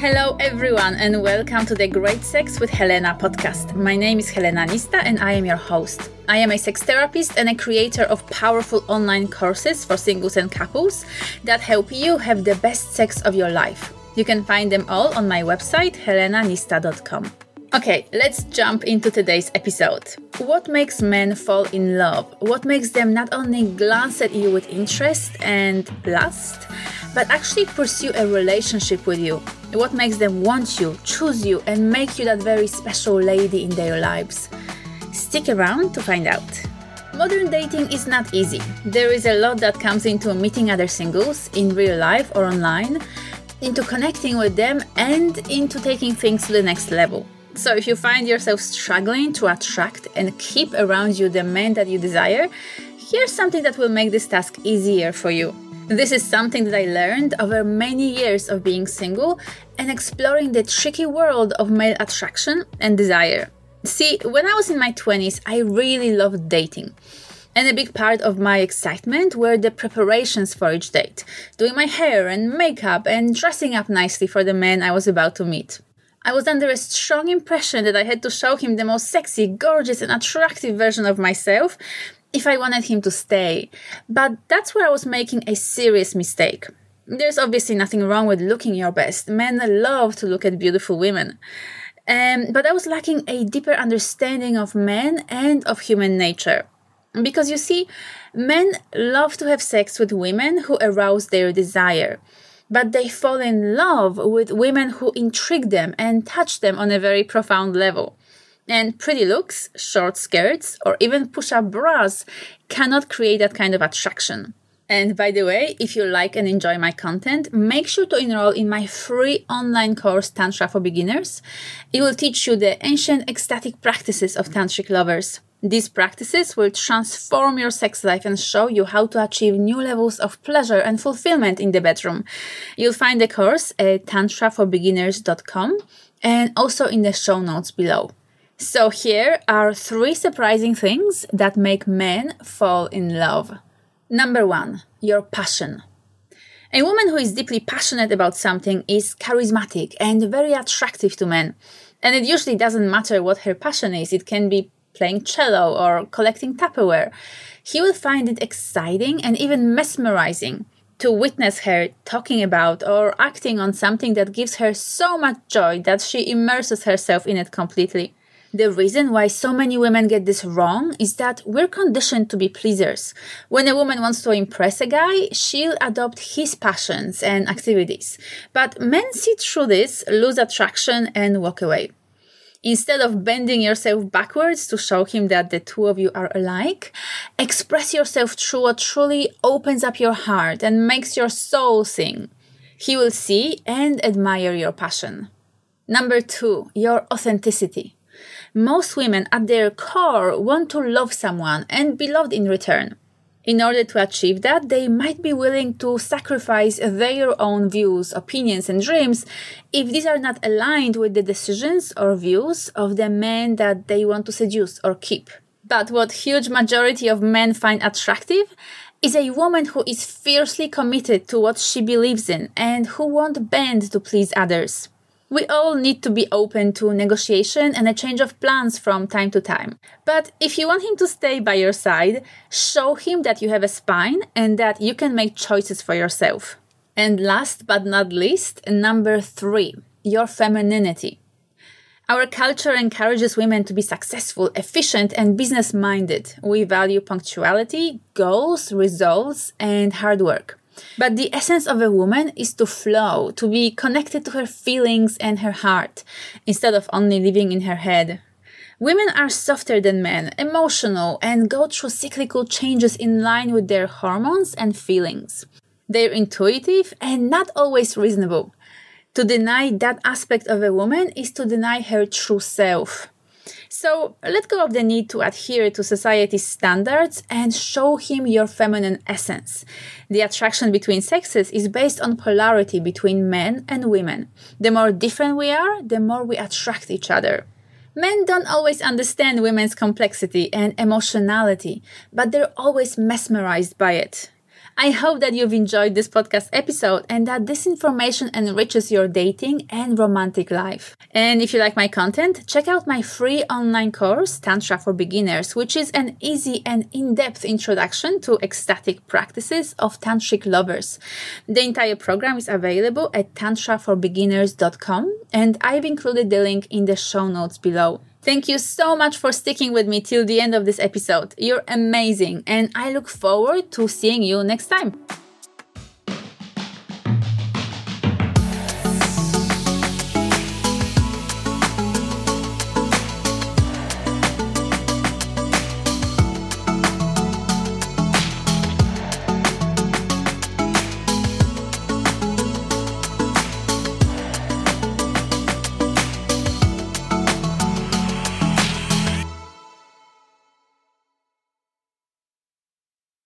Hello, everyone, and welcome to the Great Sex with Helena podcast. My name is Helena Nista, and I am your host. I am a sex therapist and a creator of powerful online courses for singles and couples that help you have the best sex of your life. You can find them all on my website, helenanista.com. Okay, let's jump into today's episode. What makes men fall in love? What makes them not only glance at you with interest and lust, but actually pursue a relationship with you? What makes them want you, choose you, and make you that very special lady in their lives? Stick around to find out. Modern dating is not easy. There is a lot that comes into meeting other singles in real life or online, into connecting with them, and into taking things to the next level. So, if you find yourself struggling to attract and keep around you the men that you desire, here's something that will make this task easier for you. This is something that I learned over many years of being single and exploring the tricky world of male attraction and desire. See, when I was in my 20s, I really loved dating. And a big part of my excitement were the preparations for each date, doing my hair and makeup and dressing up nicely for the man I was about to meet. I was under a strong impression that I had to show him the most sexy, gorgeous, and attractive version of myself if I wanted him to stay. But that's where I was making a serious mistake. There's obviously nothing wrong with looking your best. Men love to look at beautiful women. Um, but I was lacking a deeper understanding of men and of human nature. Because you see, men love to have sex with women who arouse their desire but they fall in love with women who intrigue them and touch them on a very profound level. And pretty looks, short skirts, or even push up bras cannot create that kind of attraction. And by the way, if you like and enjoy my content, make sure to enroll in my free online course, Tantra for Beginners. It will teach you the ancient ecstatic practices of tantric lovers. These practices will transform your sex life and show you how to achieve new levels of pleasure and fulfillment in the bedroom. You'll find the course at tantraforbeginners.com and also in the show notes below. So, here are three surprising things that make men fall in love. Number one, your passion. A woman who is deeply passionate about something is charismatic and very attractive to men. And it usually doesn't matter what her passion is, it can be playing cello or collecting Tupperware. He will find it exciting and even mesmerizing to witness her talking about or acting on something that gives her so much joy that she immerses herself in it completely. The reason why so many women get this wrong is that we're conditioned to be pleasers. When a woman wants to impress a guy, she'll adopt his passions and activities. But men see through this, lose attraction, and walk away. Instead of bending yourself backwards to show him that the two of you are alike, express yourself through what truly opens up your heart and makes your soul sing. He will see and admire your passion. Number two, your authenticity. Most women at their core want to love someone and be loved in return. In order to achieve that, they might be willing to sacrifice their own views, opinions, and dreams if these are not aligned with the decisions or views of the men that they want to seduce or keep. But what huge majority of men find attractive is a woman who is fiercely committed to what she believes in and who won't bend to please others. We all need to be open to negotiation and a change of plans from time to time. But if you want him to stay by your side, show him that you have a spine and that you can make choices for yourself. And last but not least, number three, your femininity. Our culture encourages women to be successful, efficient, and business minded. We value punctuality, goals, results, and hard work. But the essence of a woman is to flow, to be connected to her feelings and her heart, instead of only living in her head. Women are softer than men, emotional, and go through cyclical changes in line with their hormones and feelings. They're intuitive and not always reasonable. To deny that aspect of a woman is to deny her true self. So let go of the need to adhere to society's standards and show him your feminine essence. The attraction between sexes is based on polarity between men and women. The more different we are, the more we attract each other. Men don't always understand women's complexity and emotionality, but they're always mesmerized by it. I hope that you've enjoyed this podcast episode and that this information enriches your dating and romantic life. And if you like my content, check out my free online course, Tantra for Beginners, which is an easy and in-depth introduction to ecstatic practices of tantric lovers. The entire program is available at tantraforbeginners.com and I've included the link in the show notes below. Thank you so much for sticking with me till the end of this episode. You're amazing, and I look forward to seeing you next time.